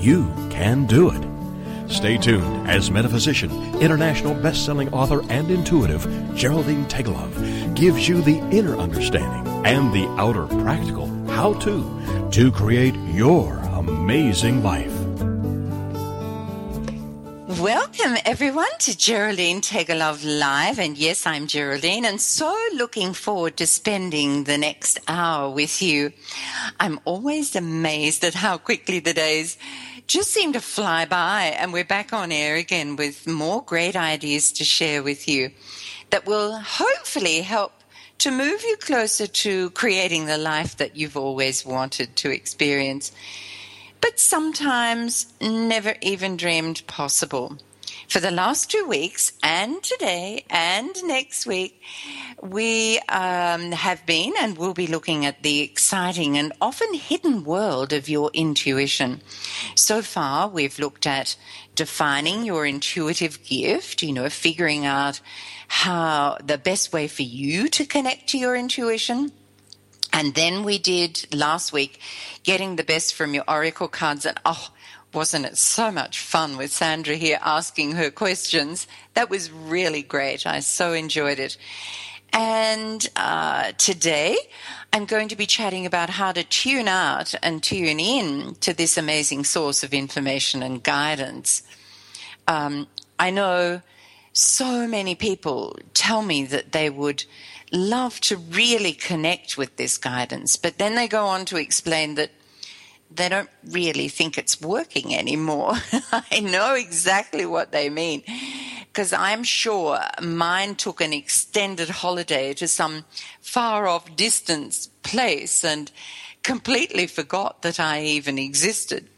You can do it. Stay tuned as metaphysician, international best-selling author, and intuitive Geraldine Teggelove gives you the inner understanding and the outer practical how-to to create your amazing life. Welcome everyone to Geraldine Teggelove Live. And yes, I'm Geraldine and so looking forward to spending the next hour with you. I'm always amazed at how quickly the days just seem to fly by and we're back on air again with more great ideas to share with you that will hopefully help to move you closer to creating the life that you've always wanted to experience but sometimes never even dreamed possible. For the last two weeks, and today and next week, we um, have been and will be looking at the exciting and often hidden world of your intuition. So far, we've looked at defining your intuitive gift, you know, figuring out how the best way for you to connect to your intuition and then we did last week getting the best from your Oracle cards. And oh, wasn't it so much fun with Sandra here asking her questions? That was really great. I so enjoyed it. And uh, today I'm going to be chatting about how to tune out and tune in to this amazing source of information and guidance. Um, I know so many people tell me that they would love to really connect with this guidance, but then they go on to explain that they don't really think it's working anymore. I know exactly what they mean because I'm sure mine took an extended holiday to some far off distance place and completely forgot that I even existed.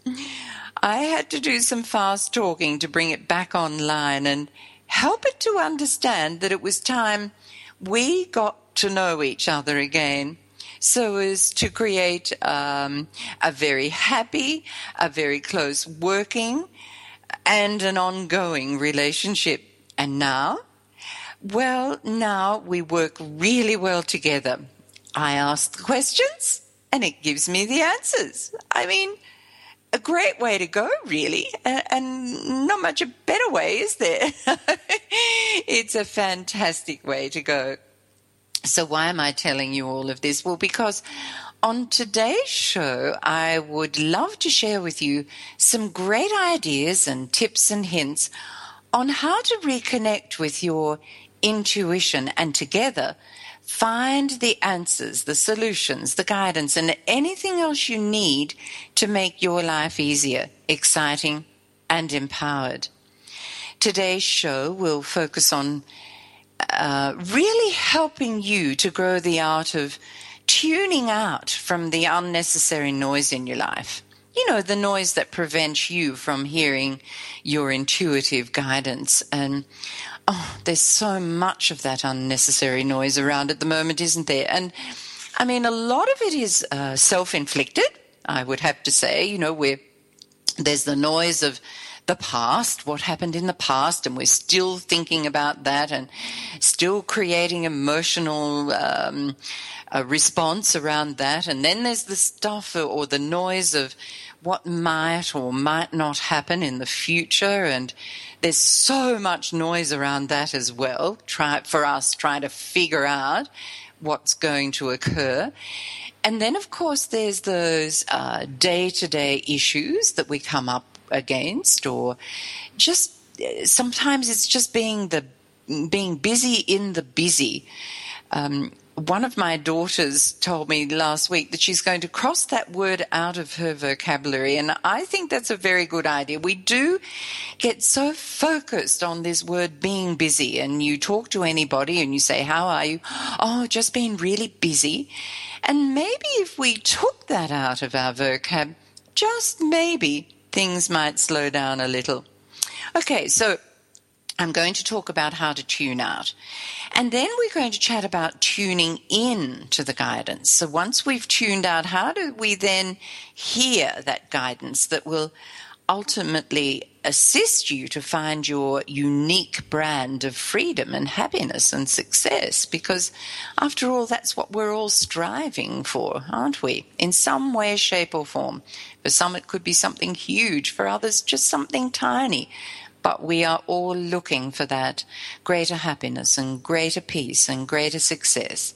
I had to do some fast talking to bring it back online and help it to understand that it was time we got to know each other again so as to create um, a very happy, a very close working, and an ongoing relationship. And now? Well, now we work really well together. I ask the questions and it gives me the answers. I mean, a great way to go, really, and not much a better way, is there? it's a fantastic way to go. So, why am I telling you all of this? Well, because on today's show, I would love to share with you some great ideas and tips and hints on how to reconnect with your intuition and together Find the answers, the solutions, the guidance, and anything else you need to make your life easier, exciting, and empowered. Today's show will focus on uh, really helping you to grow the art of tuning out from the unnecessary noise in your life. You know, the noise that prevents you from hearing your intuitive guidance. And oh, there's so much of that unnecessary noise around at the moment, isn't there? And I mean, a lot of it is uh, self inflicted, I would have to say. You know, where there's the noise of the past, what happened in the past, and we're still thinking about that and still creating emotional um, response around that. And then there's the stuff or the noise of what might or might not happen in the future. And there's so much noise around that as well, try, for us trying to figure out what's going to occur. And then, of course, there's those day to day issues that we come up against, or just sometimes it's just being the being busy in the busy. Um, one of my daughters told me last week that she's going to cross that word out of her vocabulary. And I think that's a very good idea. We do get so focused on this word being busy. And you talk to anybody and you say, How are you? Oh, just being really busy. And maybe if we took that out of our vocab, just maybe things might slow down a little. Okay, so I'm going to talk about how to tune out. And then we're going to chat about tuning in to the guidance. So once we've tuned out, how do we then hear that guidance that will ultimately assist you to find your unique brand of freedom and happiness and success? Because after all, that's what we're all striving for, aren't we? In some way, shape, or form. For some, it could be something huge. For others, just something tiny but we are all looking for that greater happiness and greater peace and greater success.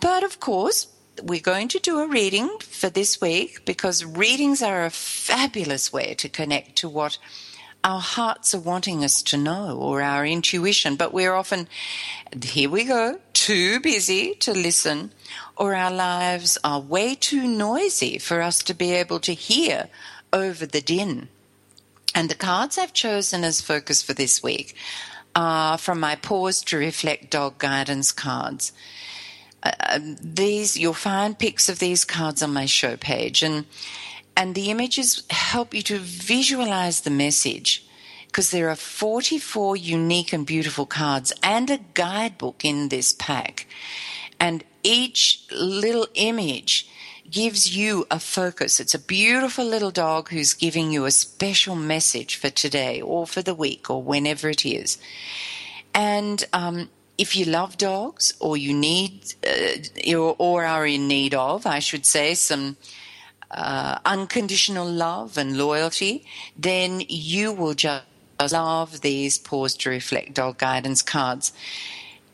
But of course, we're going to do a reading for this week because readings are a fabulous way to connect to what our hearts are wanting us to know or our intuition, but we're often, here we go, too busy to listen, or our lives are way too noisy for us to be able to hear over the din. And the cards I've chosen as focus for this week are from my Pause to Reflect Dog Guidance cards. Um, these you'll find pics of these cards on my show page, and and the images help you to visualize the message because there are 44 unique and beautiful cards and a guidebook in this pack, and each little image gives you a focus. It's a beautiful little dog who's giving you a special message for today or for the week or whenever it is. And um, if you love dogs or you need uh, or are in need of, I should say, some uh, unconditional love and loyalty, then you will just love these pause to reflect dog guidance cards.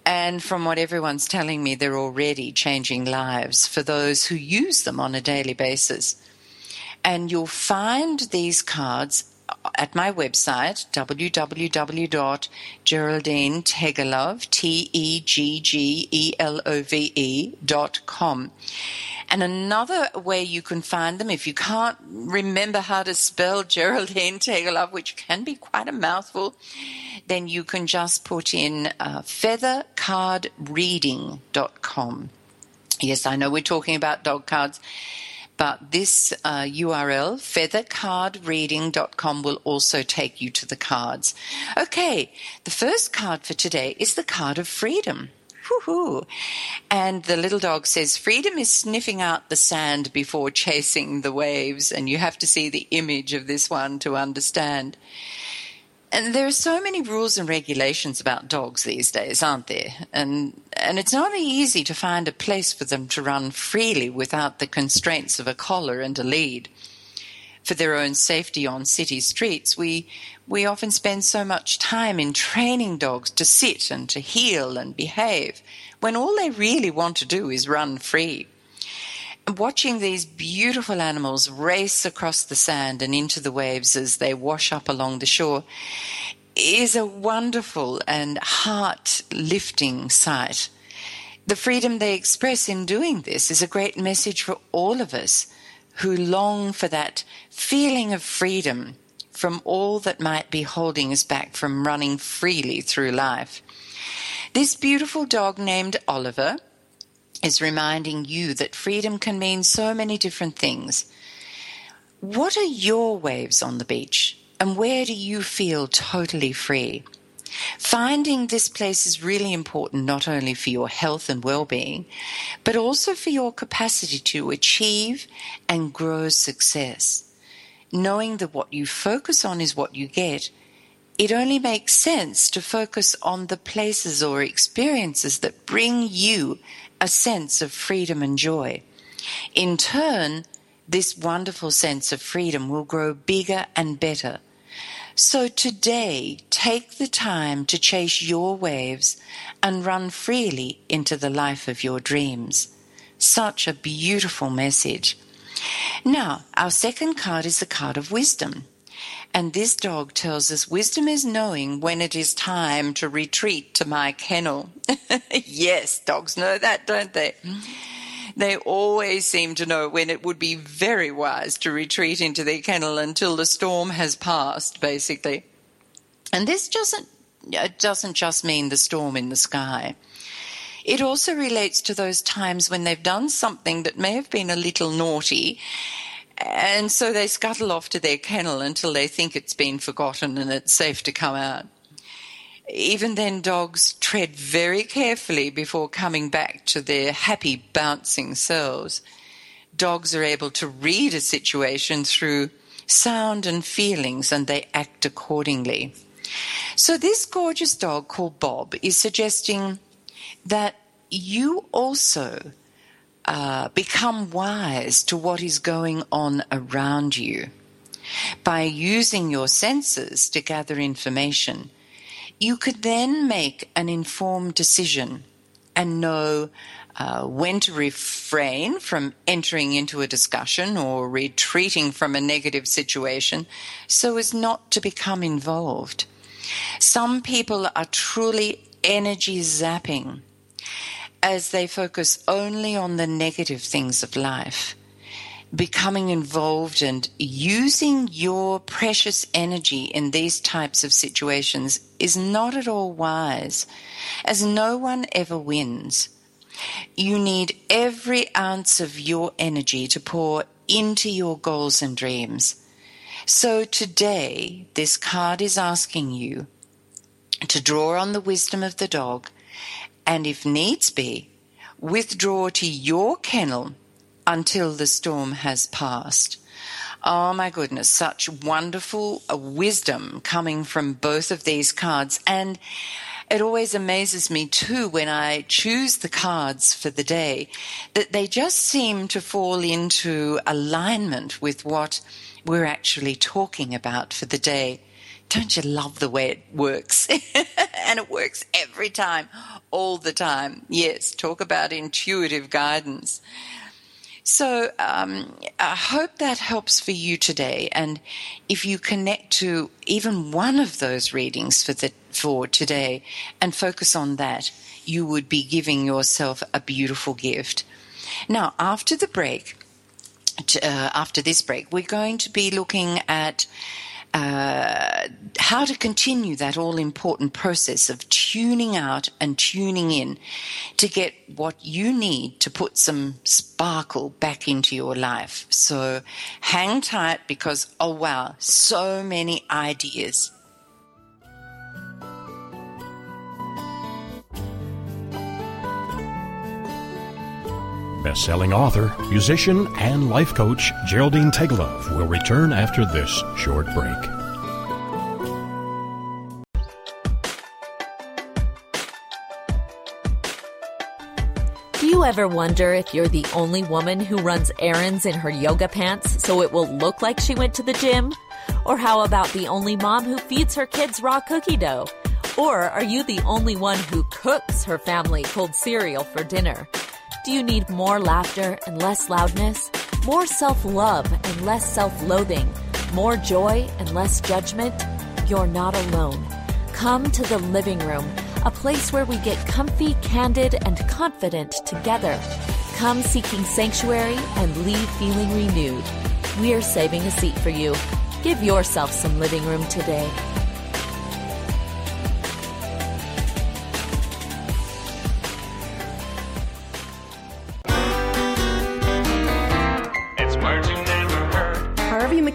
And from what everyone's telling me, they're already changing lives for those who use them on a daily basis. And you'll find these cards at my website, www.geraldine T-E-G-G-E-L-O-V-E dot com. And another way you can find them, if you can't remember how to spell Geraldine Teggelove, which can be quite a mouthful, then you can just put in uh, feathercardreading.com. Yes, I know we're talking about dog cards, but this uh, URL, feathercardreading.com, will also take you to the cards. Okay, the first card for today is the card of freedom. Woohoo. And the little dog says, Freedom is sniffing out the sand before chasing the waves. And you have to see the image of this one to understand. And there are so many rules and regulations about dogs these days, aren't there? And and it's not easy to find a place for them to run freely without the constraints of a collar and a lead. For their own safety on city streets, we we often spend so much time in training dogs to sit and to heel and behave, when all they really want to do is run free watching these beautiful animals race across the sand and into the waves as they wash up along the shore is a wonderful and heart lifting sight. The freedom they express in doing this is a great message for all of us who long for that feeling of freedom from all that might be holding us back from running freely through life. This beautiful dog named Oliver is reminding you that freedom can mean so many different things. What are your waves on the beach, and where do you feel totally free? Finding this place is really important not only for your health and well being, but also for your capacity to achieve and grow success. Knowing that what you focus on is what you get, it only makes sense to focus on the places or experiences that bring you a sense of freedom and joy. In turn, this wonderful sense of freedom will grow bigger and better. So today, take the time to chase your waves and run freely into the life of your dreams. Such a beautiful message. Now, our second card is the card of wisdom. And this dog tells us wisdom is knowing when it is time to retreat to my kennel. yes, dogs know that, don't they? They always seem to know when it would be very wise to retreat into their kennel until the storm has passed, basically. And this doesn't, it doesn't just mean the storm in the sky. It also relates to those times when they've done something that may have been a little naughty And so they scuttle off to their kennel until they think it's been forgotten and it's safe to come out. Even then, dogs tread very carefully before coming back to their happy bouncing selves. Dogs are able to read a situation through sound and feelings and they act accordingly. So, this gorgeous dog called Bob is suggesting that you also uh, become wise to what is going on around you. By using your senses to gather information, you could then make an informed decision and know uh, when to refrain from entering into a discussion or retreating from a negative situation so as not to become involved. Some people are truly energy zapping as they focus only on the negative things of life, becoming involved and using your precious energy in these types of situations is not at all wise, as no one ever wins. You need every ounce of your energy to pour into your goals and dreams. So today, this card is asking you to draw on the wisdom of the dog and if needs be, withdraw to your kennel until the storm has passed. Oh my goodness, such wonderful uh, wisdom coming from both of these cards. And it always amazes me too when I choose the cards for the day that they just seem to fall into alignment with what we're actually talking about for the day. Don't you love the way it works? and it works every time, all the time. Yes, talk about intuitive guidance. So um, I hope that helps for you today. And if you connect to even one of those readings for the for today and focus on that, you would be giving yourself a beautiful gift. Now, after the break, uh, after this break, we're going to be looking at uh, how to continue that all important process of tuning out and tuning in to get what you need to put some sparkle back into your life. So hang tight because, oh wow, so many ideas Best-selling author, musician, and life coach Geraldine Teggelove will return after this short break. Do you ever wonder if you're the only woman who runs errands in her yoga pants so it will look like she went to the gym? Or how about the only mom who feeds her kids raw cookie dough? Or are you the only one who cooks her family cold cereal for dinner? Do you need more laughter and less loudness? More self love and less self loathing? More joy and less judgment? You're not alone. Come to the living room, a place where we get comfy, candid, and confident together. Come seeking sanctuary and leave feeling renewed. We're saving a seat for you. Give yourself some living room today.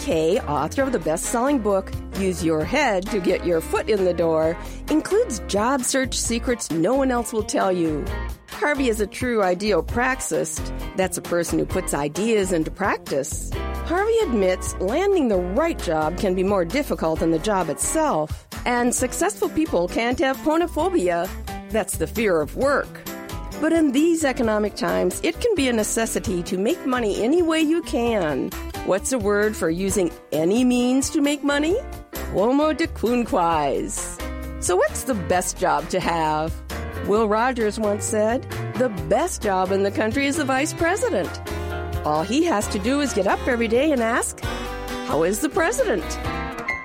Author of the best selling book, Use Your Head to Get Your Foot in the Door, includes job search secrets no one else will tell you. Harvey is a true ideopraxist. That's a person who puts ideas into practice. Harvey admits landing the right job can be more difficult than the job itself. And successful people can't have ponophobia. That's the fear of work. But in these economic times, it can be a necessity to make money any way you can. What's a word for using any means to make money? Quomodocunquize. So, what's the best job to have? Will Rogers once said, The best job in the country is the vice president. All he has to do is get up every day and ask, How is the president?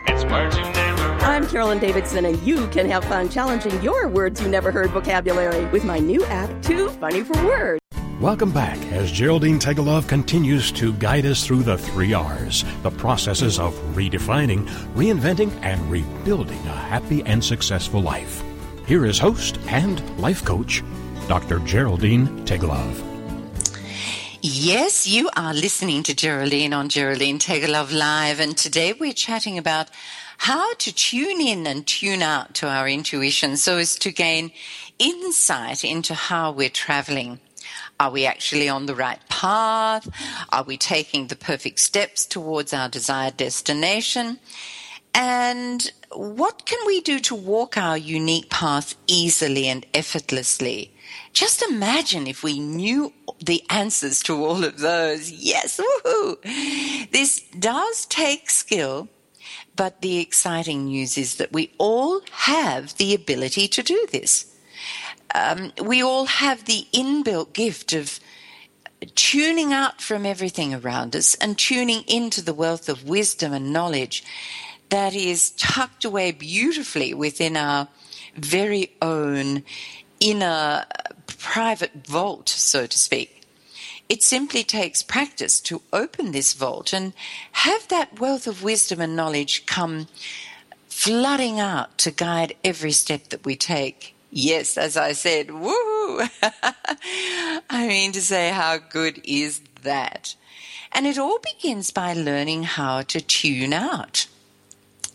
It's words you never heard. I'm Carolyn Davidson, and you can have fun challenging your words you never heard vocabulary with my new app, Too Funny for Words. Welcome back as Geraldine Teggelove continues to guide us through the three R's, the processes of redefining, reinventing, and rebuilding a happy and successful life. Here is host and life coach, Dr. Geraldine Tegelov. Yes, you are listening to Geraldine on Geraldine Love Live, and today we're chatting about how to tune in and tune out to our intuition so as to gain insight into how we're traveling. Are we actually on the right path? Are we taking the perfect steps towards our desired destination? And what can we do to walk our unique path easily and effortlessly? Just imagine if we knew the answers to all of those. Yes, woohoo! This does take skill, but the exciting news is that we all have the ability to do this. Um, we all have the inbuilt gift of tuning out from everything around us and tuning into the wealth of wisdom and knowledge that is tucked away beautifully within our very own inner private vault, so to speak. It simply takes practice to open this vault and have that wealth of wisdom and knowledge come flooding out to guide every step that we take. Yes, as I said, woohoo! I mean to say, how good is that? And it all begins by learning how to tune out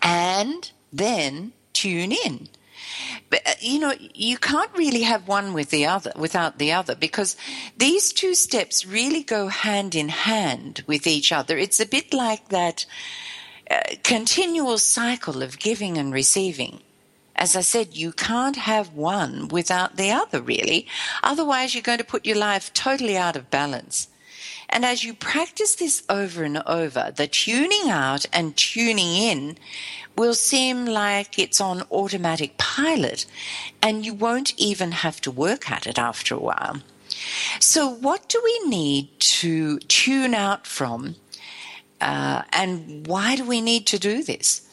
and then tune in. But uh, you know, you can't really have one with the other without the other because these two steps really go hand in hand with each other. It's a bit like that uh, continual cycle of giving and receiving. As I said, you can't have one without the other, really. Otherwise, you're going to put your life totally out of balance. And as you practice this over and over, the tuning out and tuning in will seem like it's on automatic pilot and you won't even have to work at it after a while. So, what do we need to tune out from? Uh, and why do we need to do this?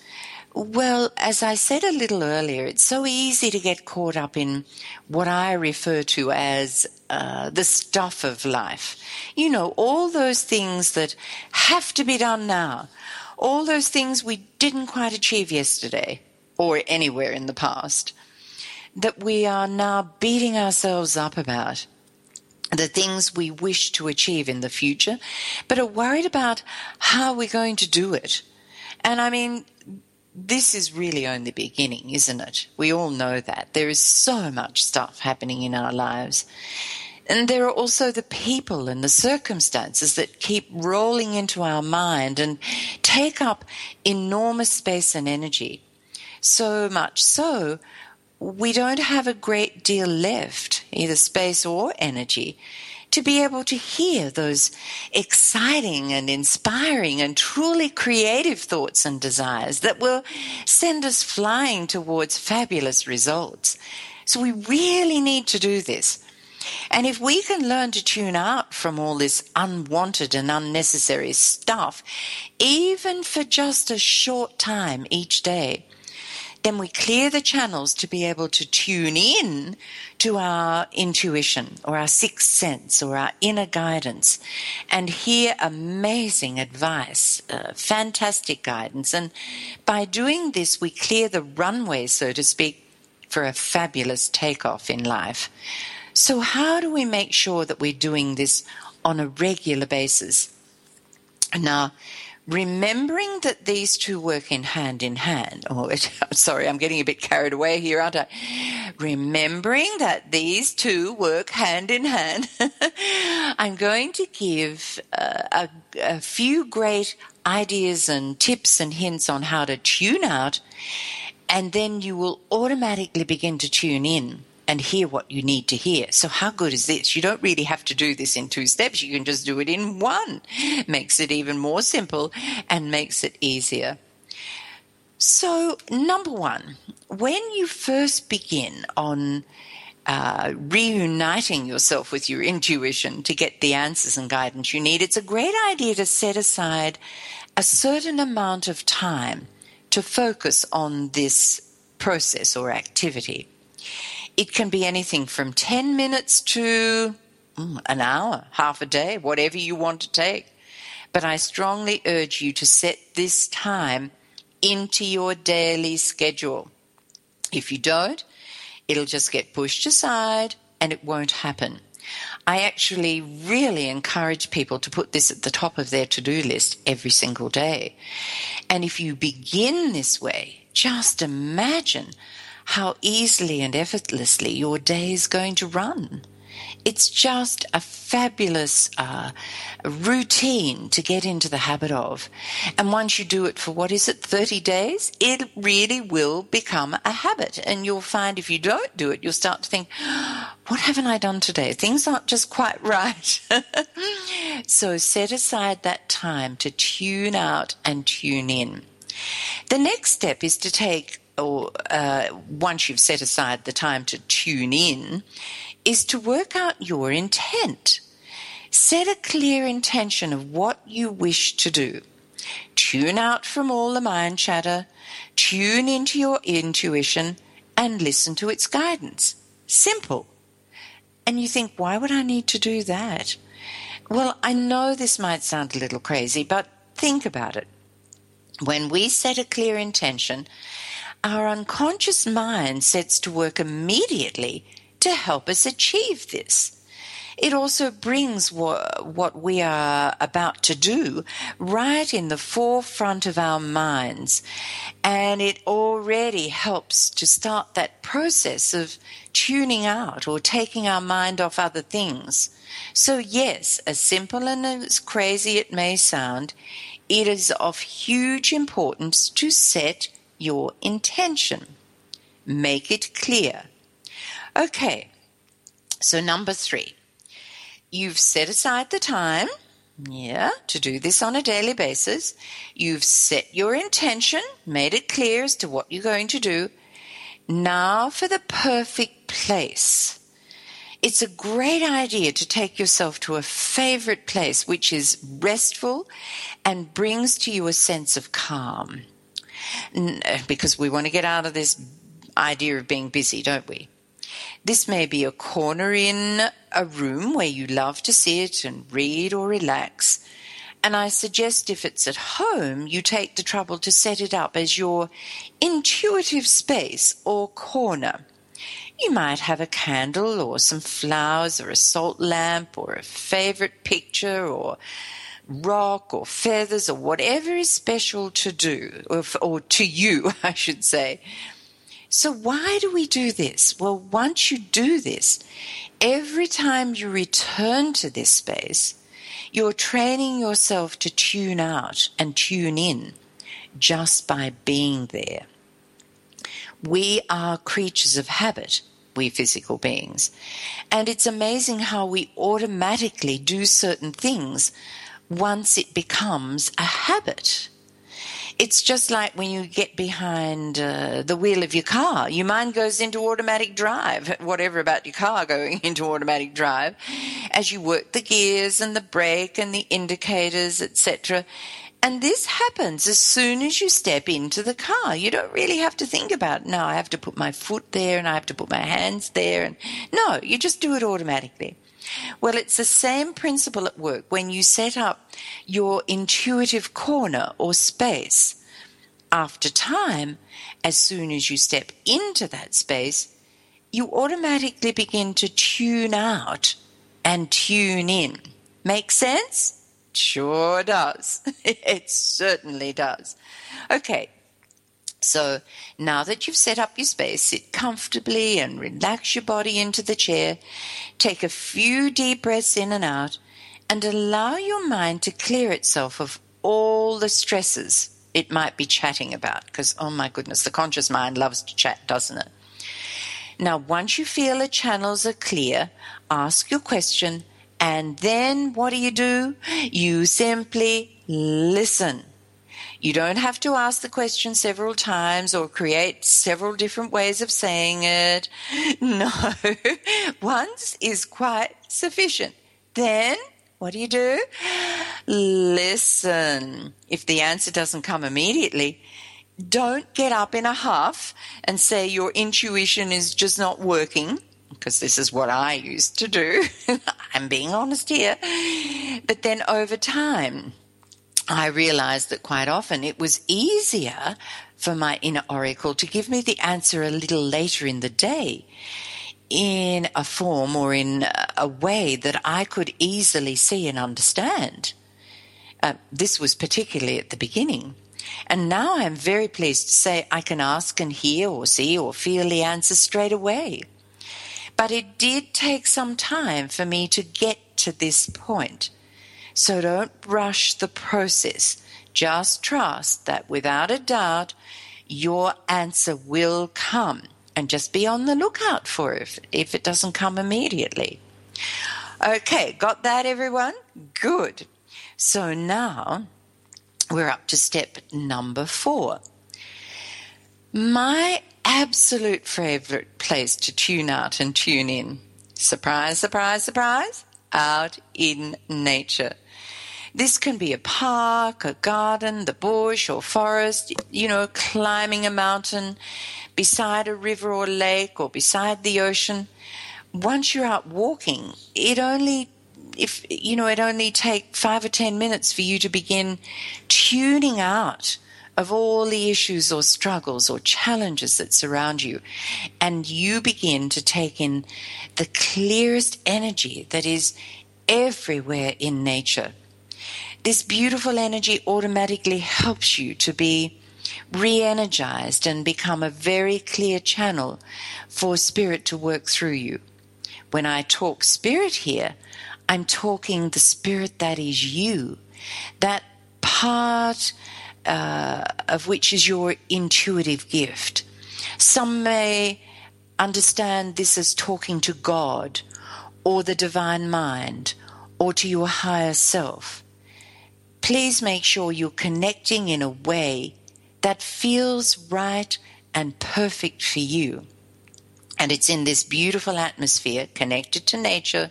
Well, as I said a little earlier, it's so easy to get caught up in what I refer to as uh, the stuff of life. You know, all those things that have to be done now, all those things we didn't quite achieve yesterday or anywhere in the past, that we are now beating ourselves up about the things we wish to achieve in the future, but are worried about how we're going to do it. And I mean, this is really only beginning, isn't it? We all know that. There is so much stuff happening in our lives. And there are also the people and the circumstances that keep rolling into our mind and take up enormous space and energy. So much so, we don't have a great deal left, either space or energy, to be able to hear those exciting and inspiring and truly creative thoughts and desires that will send us flying towards fabulous results. So we really need to do this. And if we can learn to tune out from all this unwanted and unnecessary stuff, even for just a short time each day, then we clear the channels to be able to tune in to our intuition or our sixth sense or our inner guidance and hear amazing advice, uh, fantastic guidance. And by doing this, we clear the runway, so to speak, for a fabulous takeoff in life. So, how do we make sure that we're doing this on a regular basis? Now, remembering that these two work in hand in hand. Oh, sorry, I'm getting a bit carried away here, aren't I? Remembering that these two work hand in hand, I'm going to give uh, a, a few great ideas and tips and hints on how to tune out, and then you will automatically begin to tune in and hear what you need to hear. So how good is this? You don't really have to do this in two steps. You can just do it in one. Makes it even more simple and makes it easier. So, number one, when you first begin on uh, reuniting yourself with your intuition to get the answers and guidance you need, it's a great idea to set aside a certain amount of time to focus on this process or activity. It can be anything from 10 minutes to mm, an hour, half a day, whatever you want to take. But I strongly urge you to set this time into your daily schedule. If you don't, it'll just get pushed aside and it won't happen. I actually really encourage people to put this at the top of their to do list every single day. And if you begin this way, just imagine how easily and effortlessly your day is going to run. It's just a fabulous uh, routine to get into the habit of. And once you do it for what is it, 30 days, it really will become a habit. And you'll find if you don't do it, you'll start to think, what haven't I done today? Things aren't just quite right. so set aside that time to tune out and tune in. The next step is to take or uh, once you've set aside the time to tune in, is to work out your intent. Set a clear intention of what you wish to do. Tune out from all the mind chatter, tune into your intuition, and listen to its guidance. Simple. And you think, why would I need to do that? Well, I know this might sound a little crazy, but think about it. When we set a clear intention, our unconscious mind sets to work immediately to help us achieve this. It also brings what, we are about to do right in the forefront of our minds. And it already helps to start that process of tuning out or taking our mind off other things. So, yes, as simple and as crazy it may sound, it is of huge importance to set your intention. Make it clear. Okay, so number three, you've set aside the time, yeah, to do this on a daily basis. You've set your intention, made it clear as to what you're going to do. Now for the perfect place. It's a great idea to take yourself to a favorite place which is restful and brings to you a sense of calm. Uh, because we want to get out of this idea of being busy, don't we? This may be a corner in a room where you love to sit and read or relax. And I suggest if it's at home, you take the trouble to set it up as your intuitive space or corner. You might have a candle or some flowers or a salt lamp or a favorite picture or rock or feathers or whatever is special to do or, or to you, I should say. So, why do we do this? Well, once you do this, every time you return to this space, you're training yourself to tune out and tune in just by being there. We are creatures of habit, we physical beings. And it's amazing how we automatically do certain things once it becomes a habit it's just like when you get behind uh, the wheel of your car. Your mind goes into automatic drive, whatever about your car going into automatic drive, as you work the gears and the brake and the indicators, etc. And this happens as soon as you step into the car. You don't really have to think about, no, I have to put my foot there and I have to put my hands there. And no, you just do it automatically. Well, it's the same principle at work when you set up your intuitive corner or space. After time, as soon as you step into that space, you automatically begin to tune out and tune in. Make sense? Sure does. it certainly does. Okay, so now that you've set up your space, sit comfortably and relax your body into the chair. Take a few deep breaths in and out and allow your mind to clear itself of all the stresses it might be chatting about. Because, oh my goodness, the conscious mind loves to chat, doesn't it? Now, once you feel the channels are clear, ask your question and then what do you do? You simply listen. You don't have to ask the question several times or create several different ways of saying it. No, once is quite sufficient. Then, what do you do? Listen. If the answer doesn't come immediately, don't get up in a huff and say your intuition is just not working because this is what I used to do. I'm being honest here. But then over time, I realized that quite often it was easier for my inner oracle to give me the answer a little later in the day. in a form or in a way that I could easily see and understand. Uh, this was particularly at the beginning. And now I'm very pleased to say I can ask and hear or see or feel the answer straight away. But it did take some time for me to get to this point. So don't rush the process. Just trust that without a doubt, your answer will come. And just be on the lookout for it if it doesn't come immediately. Okay, got that, everyone? Good. So now we're up to step number four. My absolute favorite place to tune out and tune in. Surprise, surprise, surprise. Out in nature. This can be a park, a garden, the bush or forest, you know, climbing a mountain, beside a river or lake, or beside the ocean. Once you're out walking, it only if you know it only take five or ten minutes for you to begin tuning out of all the issues or struggles or challenges that surround you and you begin to take in the clearest energy that is everywhere in nature this beautiful energy automatically helps you to be re-energized and become a very clear channel for spirit to work through you when i talk spirit here I'm talking the spirit that is you, that part uh, of which is your intuitive gift. Some may understand this as talking to God or the divine mind or to your higher self. Please make sure you're connecting in a way that feels right and perfect for you. And it's in this beautiful atmosphere connected to nature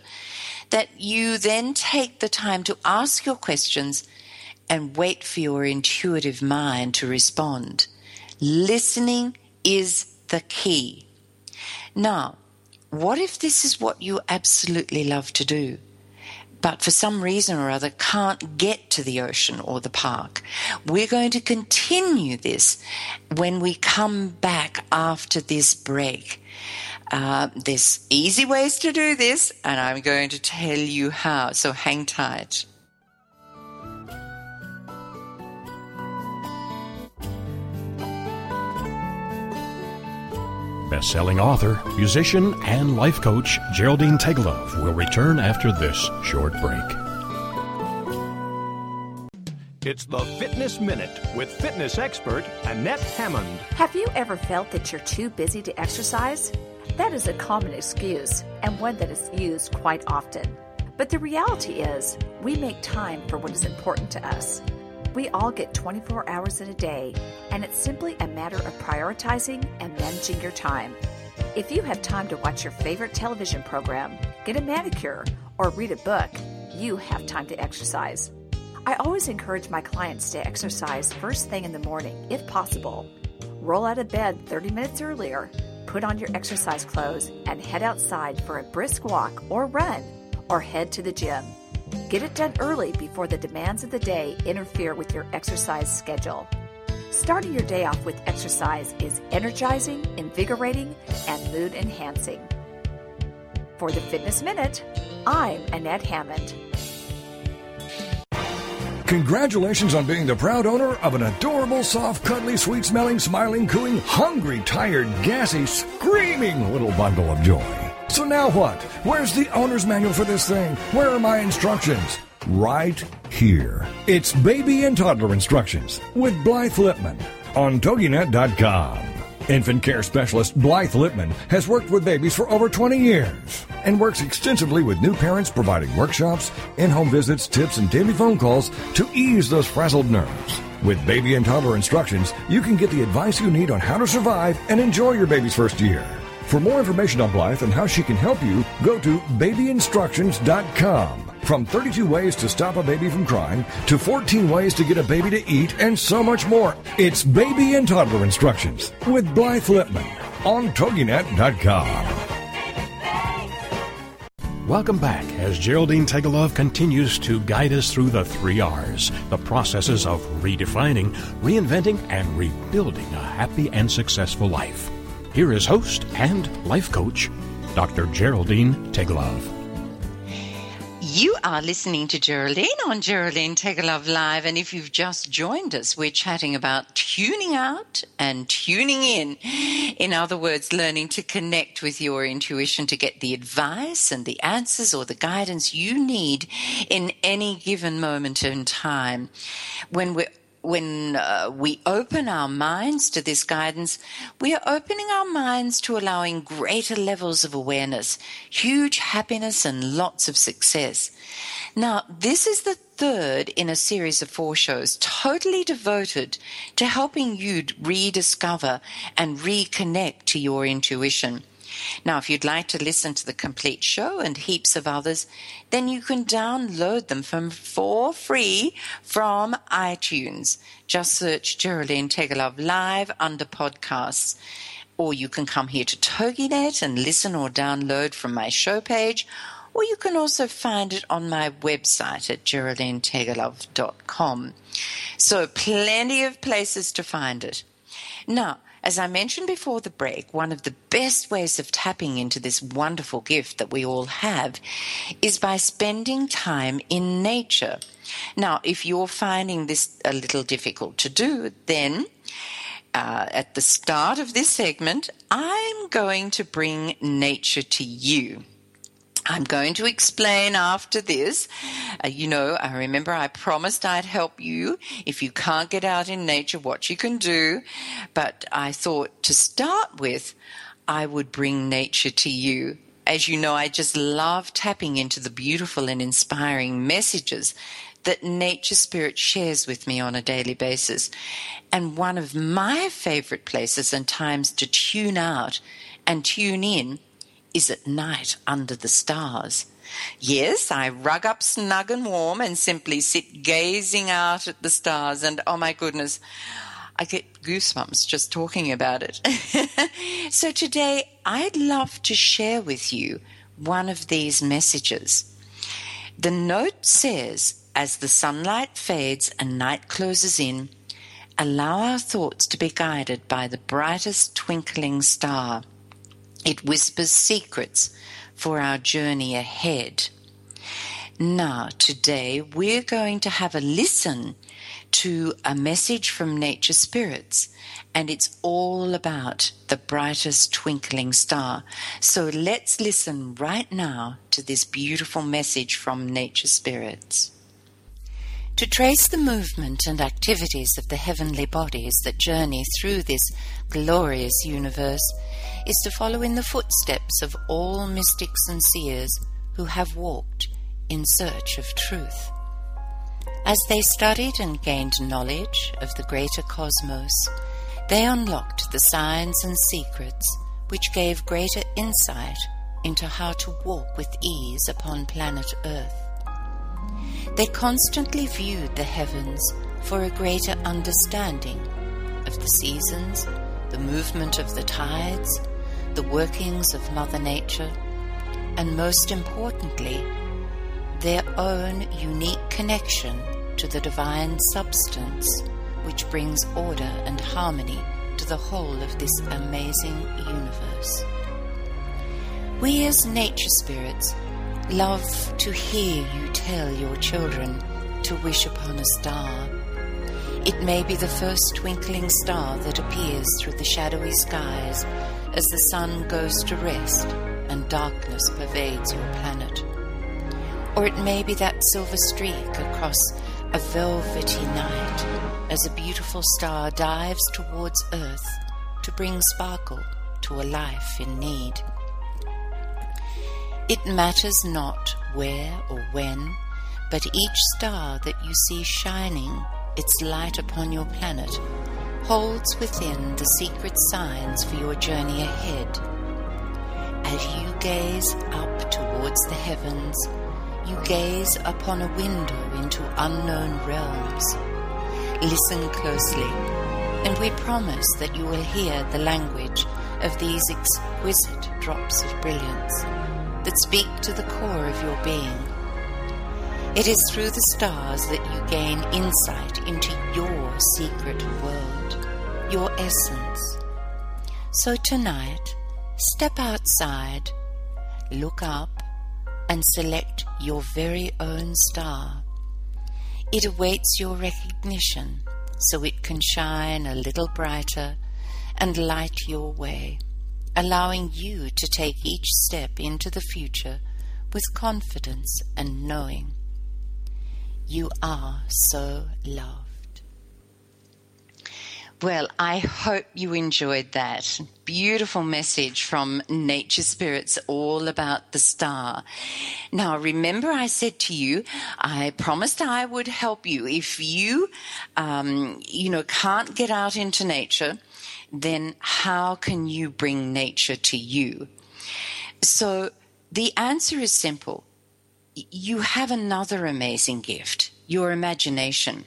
that you then take the time to ask your questions and wait for your intuitive mind to respond. Listening is the key. Now, what if this is what you absolutely love to do? But for some reason or other can't get to the ocean or the park. We're going to continue this when we come back after this break. Uh, there's easy ways to do this, and I'm going to tell you how, so hang tight. Best-selling author, musician, and life coach Geraldine Teggelove will return after this short break. It's the Fitness Minute with fitness expert Annette Hammond. Have you ever felt that you're too busy to exercise? That is a common excuse and one that is used quite often. But the reality is, we make time for what is important to us. We all get 24 hours in a day, and it's simply a matter of prioritizing and managing your time. If you have time to watch your favorite television program, get a manicure, or read a book, you have time to exercise. I always encourage my clients to exercise first thing in the morning, if possible. Roll out of bed 30 minutes earlier put on your exercise clothes and head outside for a brisk walk or run, or head to the gym. Get it done early before the demands of the day interfere with your exercise schedule. Starting your day off with exercise is energizing, invigorating, and mood enhancing. For the Fitness Minute, I'm Annette Hammond. Congratulations on being the proud owner of an adorable, soft, cuddly, sweet smelling, smiling, cooing, hungry, tired, gassy, screaming little bundle of joy. So now what? Where's the owner's manual for this thing? Where are my instructions? Right here. It's baby and toddler instructions with Blythe Lipman on TogiNet.com. Infant care specialist Blythe Lipman has worked with babies for over 20 years and works extensively with new parents, providing workshops, in home visits, tips, and daily phone calls to ease those frazzled nerves. With baby and toddler instructions, you can get the advice you need on how to survive and enjoy your baby's first year. For more information on Blythe and how she can help you, go to babyinstructions.com. From 32 ways to stop a baby from crying to 14 ways to get a baby to eat and so much more. It's Baby and Toddler Instructions with Blythe Lipman on TogiNet.com. Welcome back as Geraldine Teggelove continues to guide us through the three R's, the processes of redefining, reinventing, and rebuilding a happy and successful life. Here is host and life coach, Dr. Geraldine Teggelove. You are listening to Geraldine on Geraldine Teggelove Live, and if you've just joined us, we're chatting about tuning out and tuning in. In other words, learning to connect with your intuition to get the advice and the answers or the guidance you need in any given moment in time. When we're when uh, we open our minds to this guidance, we are opening our minds to allowing greater levels of awareness, huge happiness, and lots of success. Now, this is the third in a series of four shows totally devoted to helping you rediscover and reconnect to your intuition. Now, if you'd like to listen to the complete show and heaps of others, then you can download them from for free from iTunes. Just search Geraldine Teggelove Live under podcasts. Or you can come here to TogiNet and listen or download from my show page. Or you can also find it on my website at geraldineteggelove.com. So plenty of places to find it. Now, as I mentioned before the break, one of the best ways of tapping into this wonderful gift that we all have is by spending time in nature. Now, if you're finding this a little difficult to do, then uh, at the start of this segment, I'm going to bring nature to you. I'm going to explain after this. Uh, you know, I remember I promised I'd help you if you can't get out in nature, what you can do. But I thought to start with, I would bring nature to you. As you know, I just love tapping into the beautiful and inspiring messages that nature spirit shares with me on a daily basis. And one of my favorite places and times to tune out and tune in is at night under the stars. Yes, I rug up snug and warm and simply sit gazing out at the stars, and oh my goodness, I get goosebumps just talking about it. so today, I'd love to share with you one of these messages. The note says, as the sunlight fades and night closes in, allow our thoughts to be guided by the brightest twinkling star. It whispers secrets for our journey ahead. Now, today we're going to have a listen to a message from nature spirits, and it's all about the brightest twinkling star. So let's listen right now to this beautiful message from nature spirits. To trace the movement and activities of the heavenly bodies that journey through this glorious universe is to follow in the footsteps of all mystics and seers who have walked in search of truth. As they studied and gained knowledge of the greater cosmos, they unlocked the signs and secrets which gave greater insight into how to walk with ease upon planet Earth. They constantly viewed the heavens for a greater understanding of the seasons, the movement of the tides, the workings of Mother Nature, and most importantly, their own unique connection to the divine substance which brings order and harmony to the whole of this amazing universe. We as nature spirits love to hear you tell your children to wish upon a star. It may be the first twinkling star that appears through the shadowy skies as the sun goes to rest and darkness pervades your planet. Or it may be that silver streak across a velvety night as a beautiful star dives towards Earth to bring sparkle to a life in need. It matters not where or when, but each star that you see shining its light upon your planet holds within the secret signs for your journey ahead. As you gaze up towards the heavens, you gaze upon a window into unknown realms. Listen closely, and we promise that you will hear the language of these exquisite drops of brilliance that speak to the core of your being. It is through the stars that you gain insight into your secret world, your essence. So tonight, step outside look up and select your very own star. It awaits your recognition so it can shine a little brighter and light your way, allowing you to take each step into the future with confidence and knowing you are so loved. Well, I hope you enjoyed that. Beautiful message from Nature Spirits all about the star. Now, remember, I said to you, I promised I would help you. If you, um, you know, can't get out into nature, then how can you bring nature to you? So the answer is simple. You have another amazing gift, your imagination.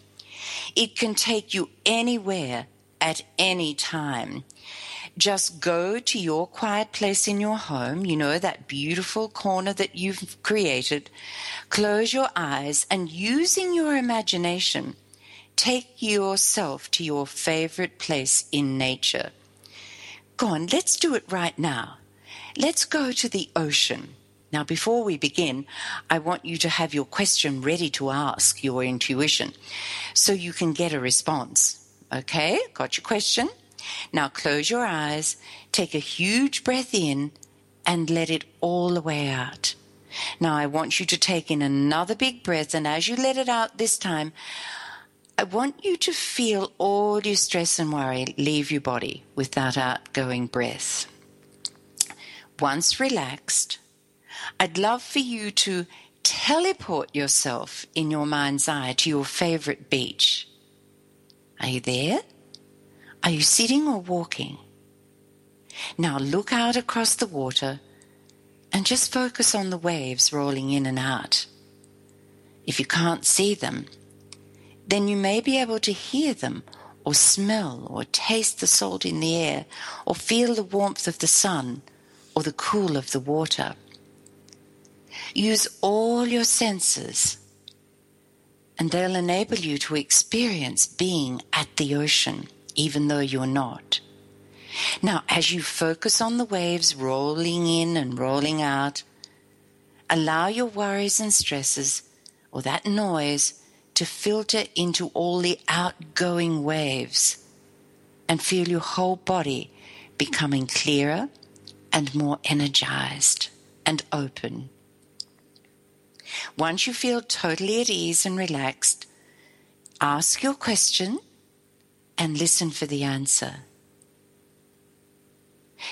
It can take you anywhere at any time. Just go to your quiet place in your home, you know, that beautiful corner that you've created. Close your eyes and using your imagination, take yourself to your favorite place in nature. Go on, let's do it right now. Let's go to the ocean. Now, before we begin, I want you to have your question ready to ask your intuition so you can get a response. Okay, got your question? Now close your eyes, take a huge breath in, and let it all the way out. Now I want you to take in another big breath, and as you let it out this time, I want you to feel all your stress and worry leave your body with that outgoing breath. Once relaxed, I'd love for you to teleport yourself in your mind's eye to your favorite beach. Are you there? Are you sitting or walking? Now look out across the water and just focus on the waves rolling in and out. If you can't see them, then you may be able to hear them or smell or taste the salt in the air or feel the warmth of the sun or the cool of the water. Use all your senses and they'll enable you to experience being at the ocean, even though you're not. Now, as you focus on the waves rolling in and rolling out, allow your worries and stresses or that noise to filter into all the outgoing waves and feel your whole body becoming clearer and more energized and open. Once you feel totally at ease and relaxed, ask your question and listen for the answer.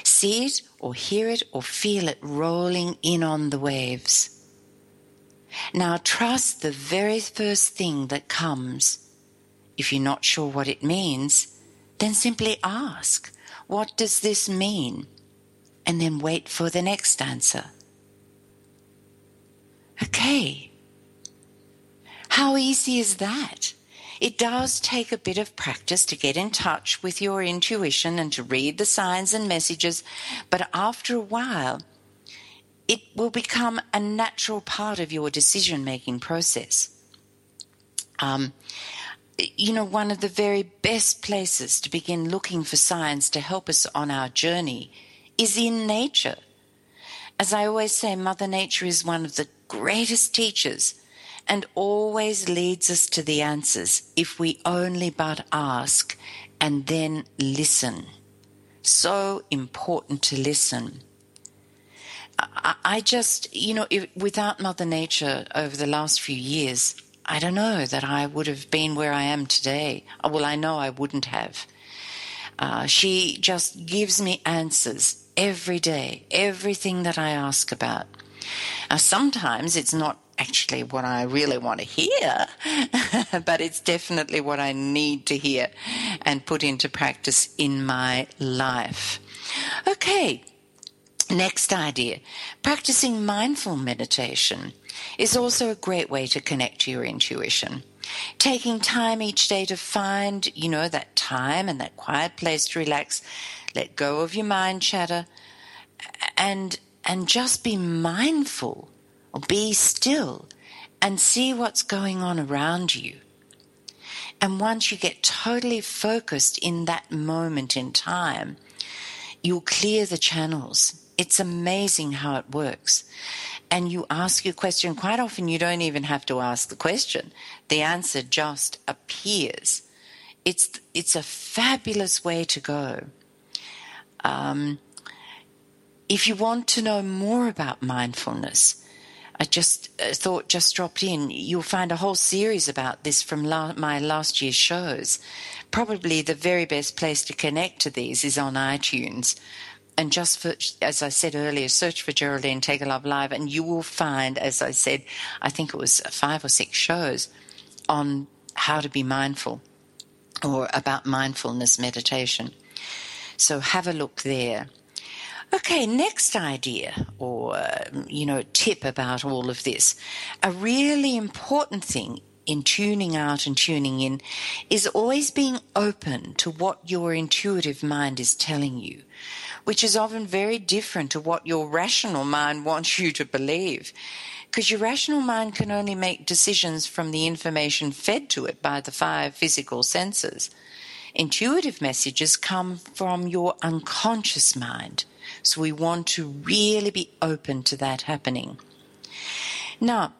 See it or hear it or feel it rolling in on the waves. Now trust the very first thing that comes. If you're not sure what it means, then simply ask, What does this mean? And then wait for the next answer. Okay. How easy is that? It does take a bit of practice to get in touch with your intuition and to read the signs and messages, but after a while, it will become a natural part of your decision making process. Um, you know, one of the very best places to begin looking for signs to help us on our journey is in nature. As I always say, Mother Nature is one of the greatest teachers and always leads us to the answers if we only but ask and then listen. So important to listen. I, just, you know, if, without Mother Nature over the last few years, I don't know that I would have been where I am today. Well, I know I wouldn't have. Uh, she just gives me answers every day, everything that I ask about. Now, sometimes it's not actually what I really want to hear, but it's definitely what I need to hear and put into practice in my life. Okay, next idea. Practicing mindful meditation is also a great way to connect to your intuition. Taking time each day to find, you know, that time and that quiet place to relax, let go of your mind chatter, and and just be mindful or be still and see what's going on around you. And once you get totally focused in that moment in time, you'll clear the channels. It's amazing how it works. And you ask your question, quite often you don't even have to ask the question. The answer just appears. It's, it's a fabulous way to go. Um, if you want to know more about mindfulness, I just uh, thought just dropped in. You'll find a whole series about this from la- my last year's shows. Probably the very best place to connect to these is on iTunes. And just for, as I said earlier, search for Geraldine Teggelove Live, and you will find, as I said, I think it was five or six shows on how to be mindful or about mindfulness meditation. So have a look there. Okay, next idea or, you know, tip about all of this. A really important thing in tuning out and tuning in is always being open to what your intuitive mind is telling you, which is often very different to what your rational mind wants you to believe. Because your rational mind can only make decisions from the information fed to it by the five physical senses. Intuitive messages come from your unconscious mind. So we want to really be open to that happening. Now,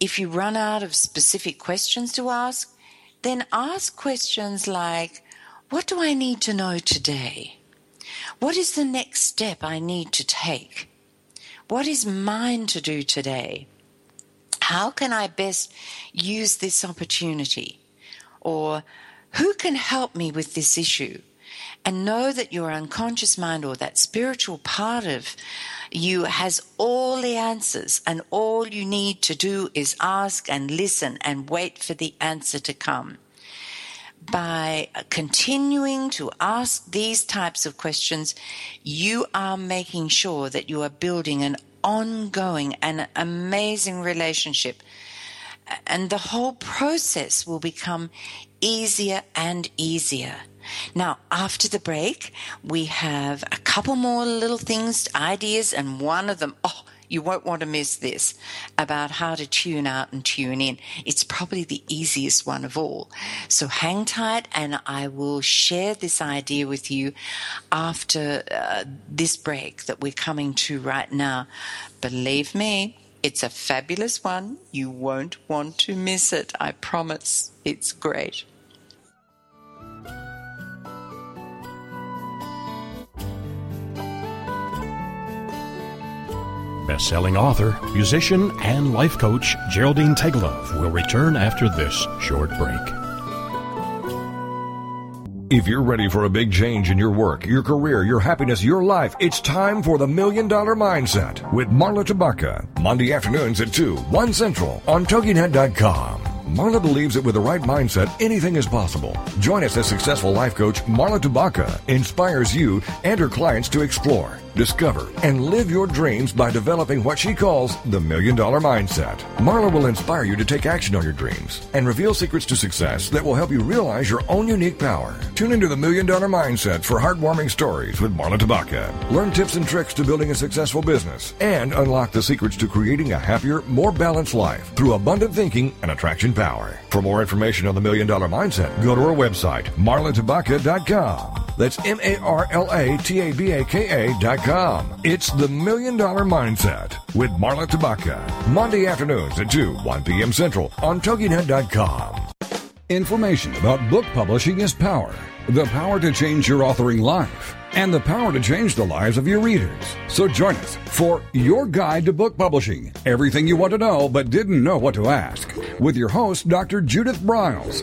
if you run out of specific questions to ask, then ask questions like, what do I need to know today? What is the next step I need to take? What is mine to do today? How can I best use this opportunity? Or who can help me with this issue? And know that your unconscious mind or that spiritual part of you has all the answers, and all you need to do is ask and listen and wait for the answer to come. By continuing to ask these types of questions, you are making sure that you are building an ongoing and amazing relationship. And the whole process will become easier and easier. Now, after the break, we have a couple more little things, ideas, and one of them, oh, you won't want to miss this about how to tune out and tune in. It's probably the easiest one of all. So hang tight and I will share this idea with you after uh, this break that we're coming to right now. Believe me, it's a fabulous one. You won't want to miss it. I promise. It's great. Best-selling author, musician, and life coach Geraldine Teggelove will return after this short break. If you're ready for a big change in your work, your career, your happiness, your life, it's time for the Million Dollar Mindset with Marla Tabaka. Monday afternoons at 2, 1 Central on TogiNet.com. Marla believes that with the right mindset, anything is possible. Join us as successful life coach Marla Tabaka inspires you and her clients to explore, discover, and live your dreams by developing what she calls the Million Dollar Mindset. Marla will inspire you to take action on your dreams and reveal secrets to success that will help you realize your own unique power. Tune into the Million Dollar Mindset for heartwarming stories with Marla Tabaka. Learn tips and tricks to building a successful business and unlock the secrets to creating a happier, more balanced life through abundant thinking and attraction power. For more information on the Million Dollar Mindset, go to our website, marlatabaka.com. That's M-A-R-L-A-T-A-B-A-K-A dot com. It's the Million Dollar Mindset with Marla Tabaka. Monday afternoons at 2, 1 p.m. Central on TogiNet.com. Information about book publishing is power. The power to change your authoring life and the power to change the lives of your readers. So join us for Your Guide to Book Publishing Everything You Want to Know But Didn't Know What to Ask with your host, Dr. Judith Briles.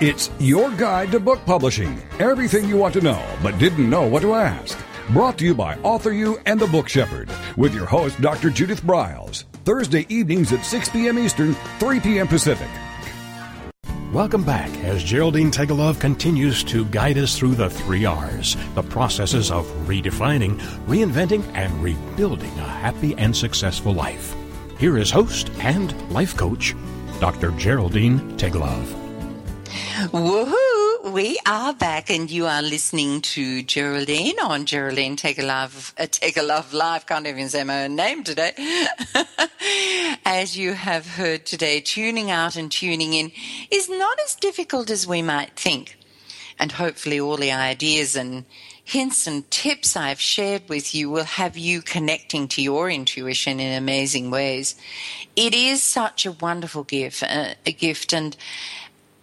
It's your guide to book publishing. Everything you want to know but didn't know what to ask. Brought to you by AuthorU and the Book Shepherd with your host, Dr. Judith Briles. Thursday evenings at 6 p.m. Eastern, 3 p.m. Pacific. Welcome back as Geraldine Teggelove continues to guide us through the three R's, the processes of redefining, reinventing, and rebuilding a happy and successful life. Here is host and life coach, Dr. Geraldine Teggelove. Woohoo! We are back, and you are listening to Geraldine on Geraldine Teggelove, uh, Teggelove Live. Can't even say my own name today. as you have heard today, tuning out and tuning in is not as difficult as we might think. And hopefully, all the ideas and hints and tips I've shared with you will have you connecting to your intuition in amazing ways. It is such a wonderful gift, uh, a gift, and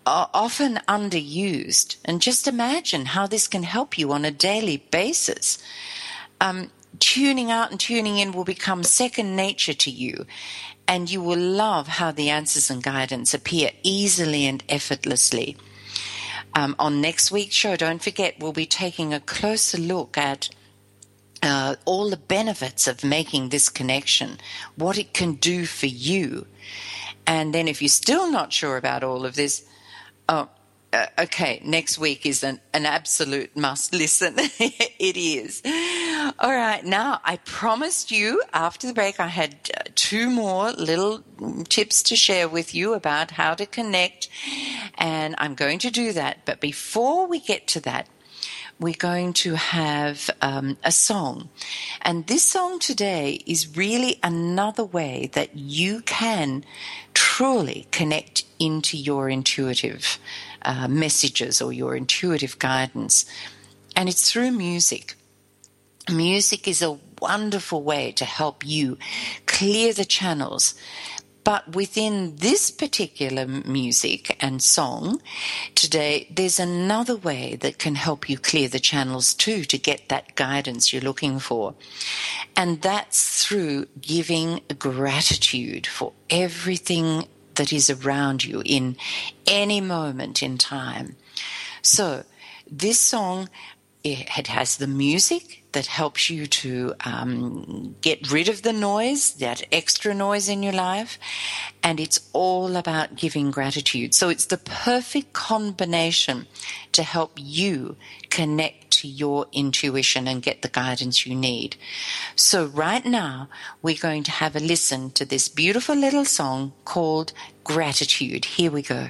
are often underused. And just imagine how this can help you on a daily basis. Um, tuning out and tuning in will become second nature to you, and you will love how the answers and guidance appear easily and effortlessly. Um, on next week's show, don't forget, we'll be taking a closer look at uh, all the benefits of making this connection, what it can do for you. And then, if you're still not sure about all of this, Oh, uh, okay. Next week is an, an absolute must listen. it is. All right. Now, I promised you after the break, I had uh, two more little tips to share with you about how to connect. And I'm going to do that. But before we get to that, we're going to have um, a song. And this song today is really another way that you can truly connect into your intuitive uh, messages or your intuitive guidance. And it's through music. Music is a wonderful way to help you clear the channels but within this particular music and song today, there's another way that can help you clear the channels too to get that guidance you're looking for. And that's through giving gratitude for everything that is around you in any moment in time. So this song, it has the music, that helps you to um, get rid of the noise, that extra noise in your life. And it's all about giving gratitude. So it's the perfect combination to help you connect to your intuition and get the guidance you need. So right now, we're going to have a listen to this beautiful little song called Gratitude. Here we go.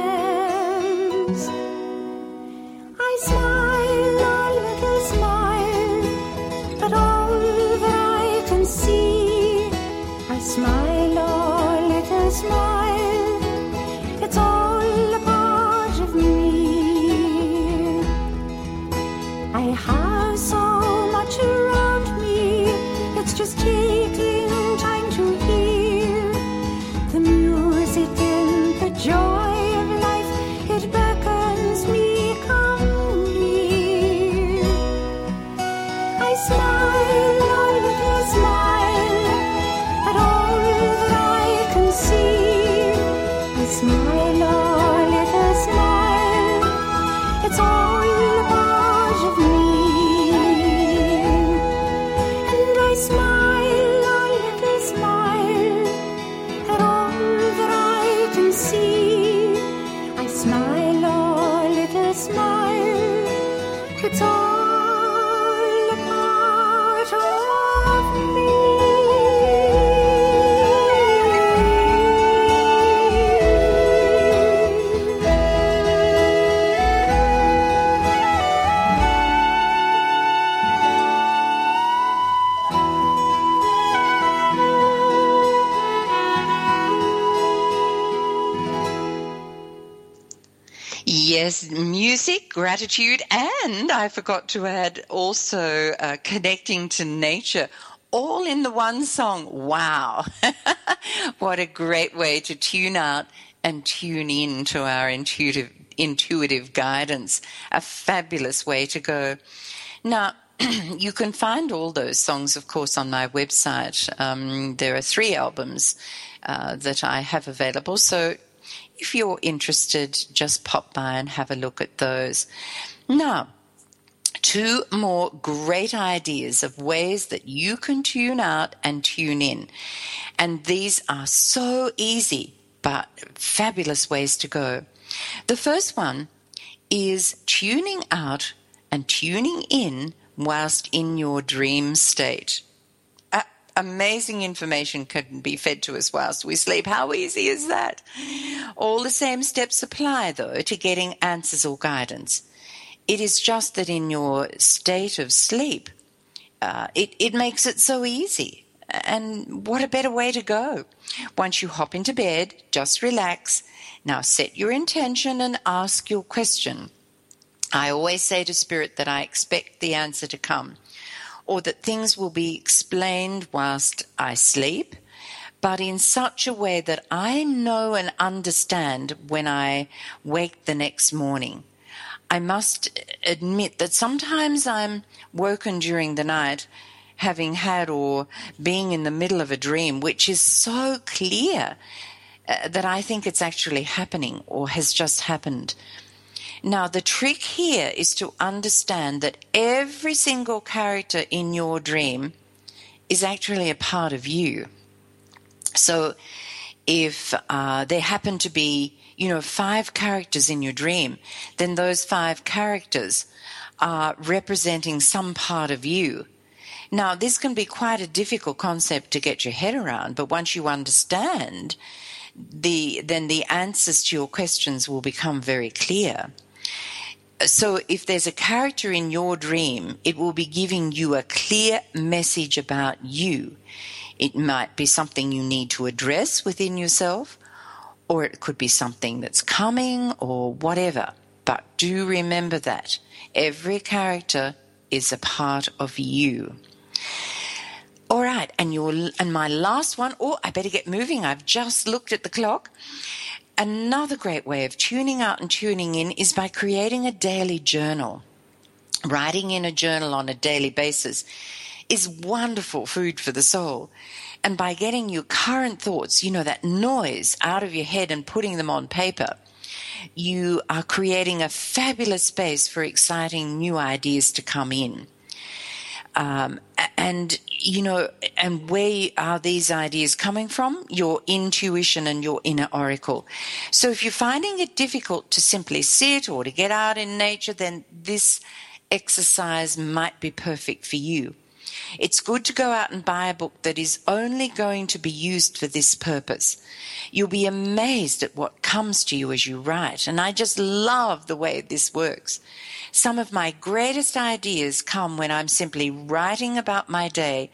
and I forgot to add also uh, connecting to nature, all in the one song. Wow. what a great way to tune out and tune in to our intuitive, intuitive guidance. A fabulous way to go. Now, you can find all those songs, of course, on my website. Um, there are three albums uh, that I have available. So if you're interested, just pop by and have a look at those. Now, two more great ideas of ways that you can tune out and tune in. And these are so easy, but fabulous ways to go. The first one is tuning out and tuning in whilst in your dream state amazing information can be fed to us whilst we sleep. How easy is that? All the same steps apply, though, to getting answers or guidance. It is just that in your state of sleep, uh, it, it makes it so easy. And what a better way to go. Once you hop into bed, just relax. Now set your intention and ask your question. I always say to Spirit that I expect the answer to come or that things will be explained whilst I sleep, but in such a way that I know and understand when I wake the next morning. I must admit that sometimes I'm woken during the night having had or being in the middle of a dream, which is so clear uh, that I think it's actually happening or has just happened. Now, the trick here is to understand that every single character in your dream is actually a part of you. So, if uh, there happen to be, you know, five characters in your dream, then those five characters are representing some part of you. Now, this can be quite a difficult concept to get your head around, but once you understand, the then the answers to your questions will become very clear so if there's a character in your dream, it will be giving you a clear message about you. It might be something you need to address within yourself, or it could be something that's coming or whatever. But do remember that every character is a part of you. All right, and your and my last one. Oh, I better get moving. I've just looked at the clock. Another great way of tuning out and tuning in is by creating a daily journal. Writing in a journal on a daily basis is wonderful food for the soul. And by getting your current thoughts, you know, that noise out of your head and putting them on paper, you are creating a fabulous space for exciting new ideas to come in. Um, and you know, and where are these ideas coming from? Your intuition and your inner oracle. So if you're finding it difficult to simply sit or to get out in nature, then this exercise might be perfect for you. It's good to go out and buy a book that is only going to be used for this purpose. You'll be amazed at what comes to you as you write. And I just love the way this works. Some of my greatest ideas come when I'm simply writing about my day,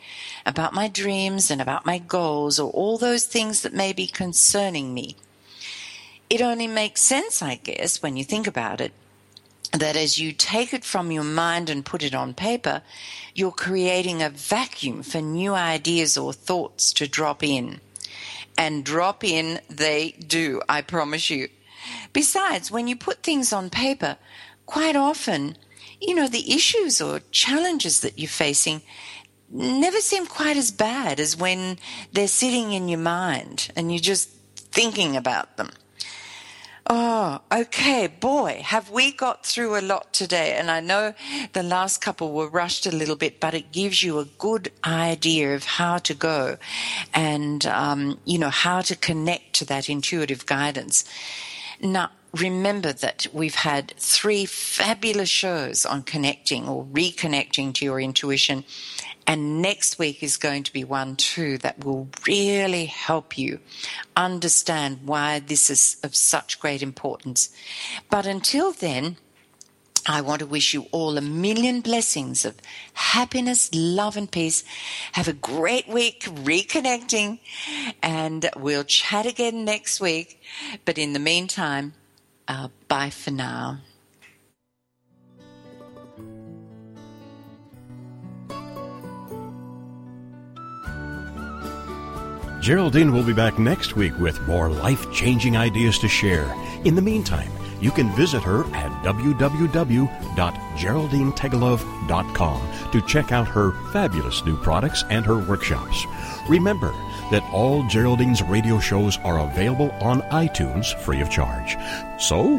about my dreams and about my goals or all those things that may be concerning me. It only makes sense, I guess, when you think about it, that as you take it from your mind and put it on paper, you're creating a vacuum for new ideas or thoughts to drop in. And drop in they do, I promise you. Besides, when you put things on paper, quite often, you know, the issues or challenges that you're facing never seem quite as bad as when they're sitting in your mind and you're just thinking about them. Oh, okay. Boy, have we got through a lot today. And I know the last couple were rushed a little bit, but it gives you a good idea of how to go and, um, you know, how to connect to that intuitive guidance. Now, remember that we've had three fabulous shows on connecting or reconnecting to your intuition. And next week is going to be one too that will really help you understand why this is of such great importance. But until then, I want to wish you all a million blessings of happiness, love, and peace. Have a great week reconnecting, and we'll chat again next week. But in the meantime, uh, bye for now. Geraldine will be back next week with more life changing ideas to share. In the meantime, you can visit her at www.geraldineteggelove.com to check out her fabulous new products and her workshops. Remember that all Geraldine's radio shows are available on iTunes free of charge. So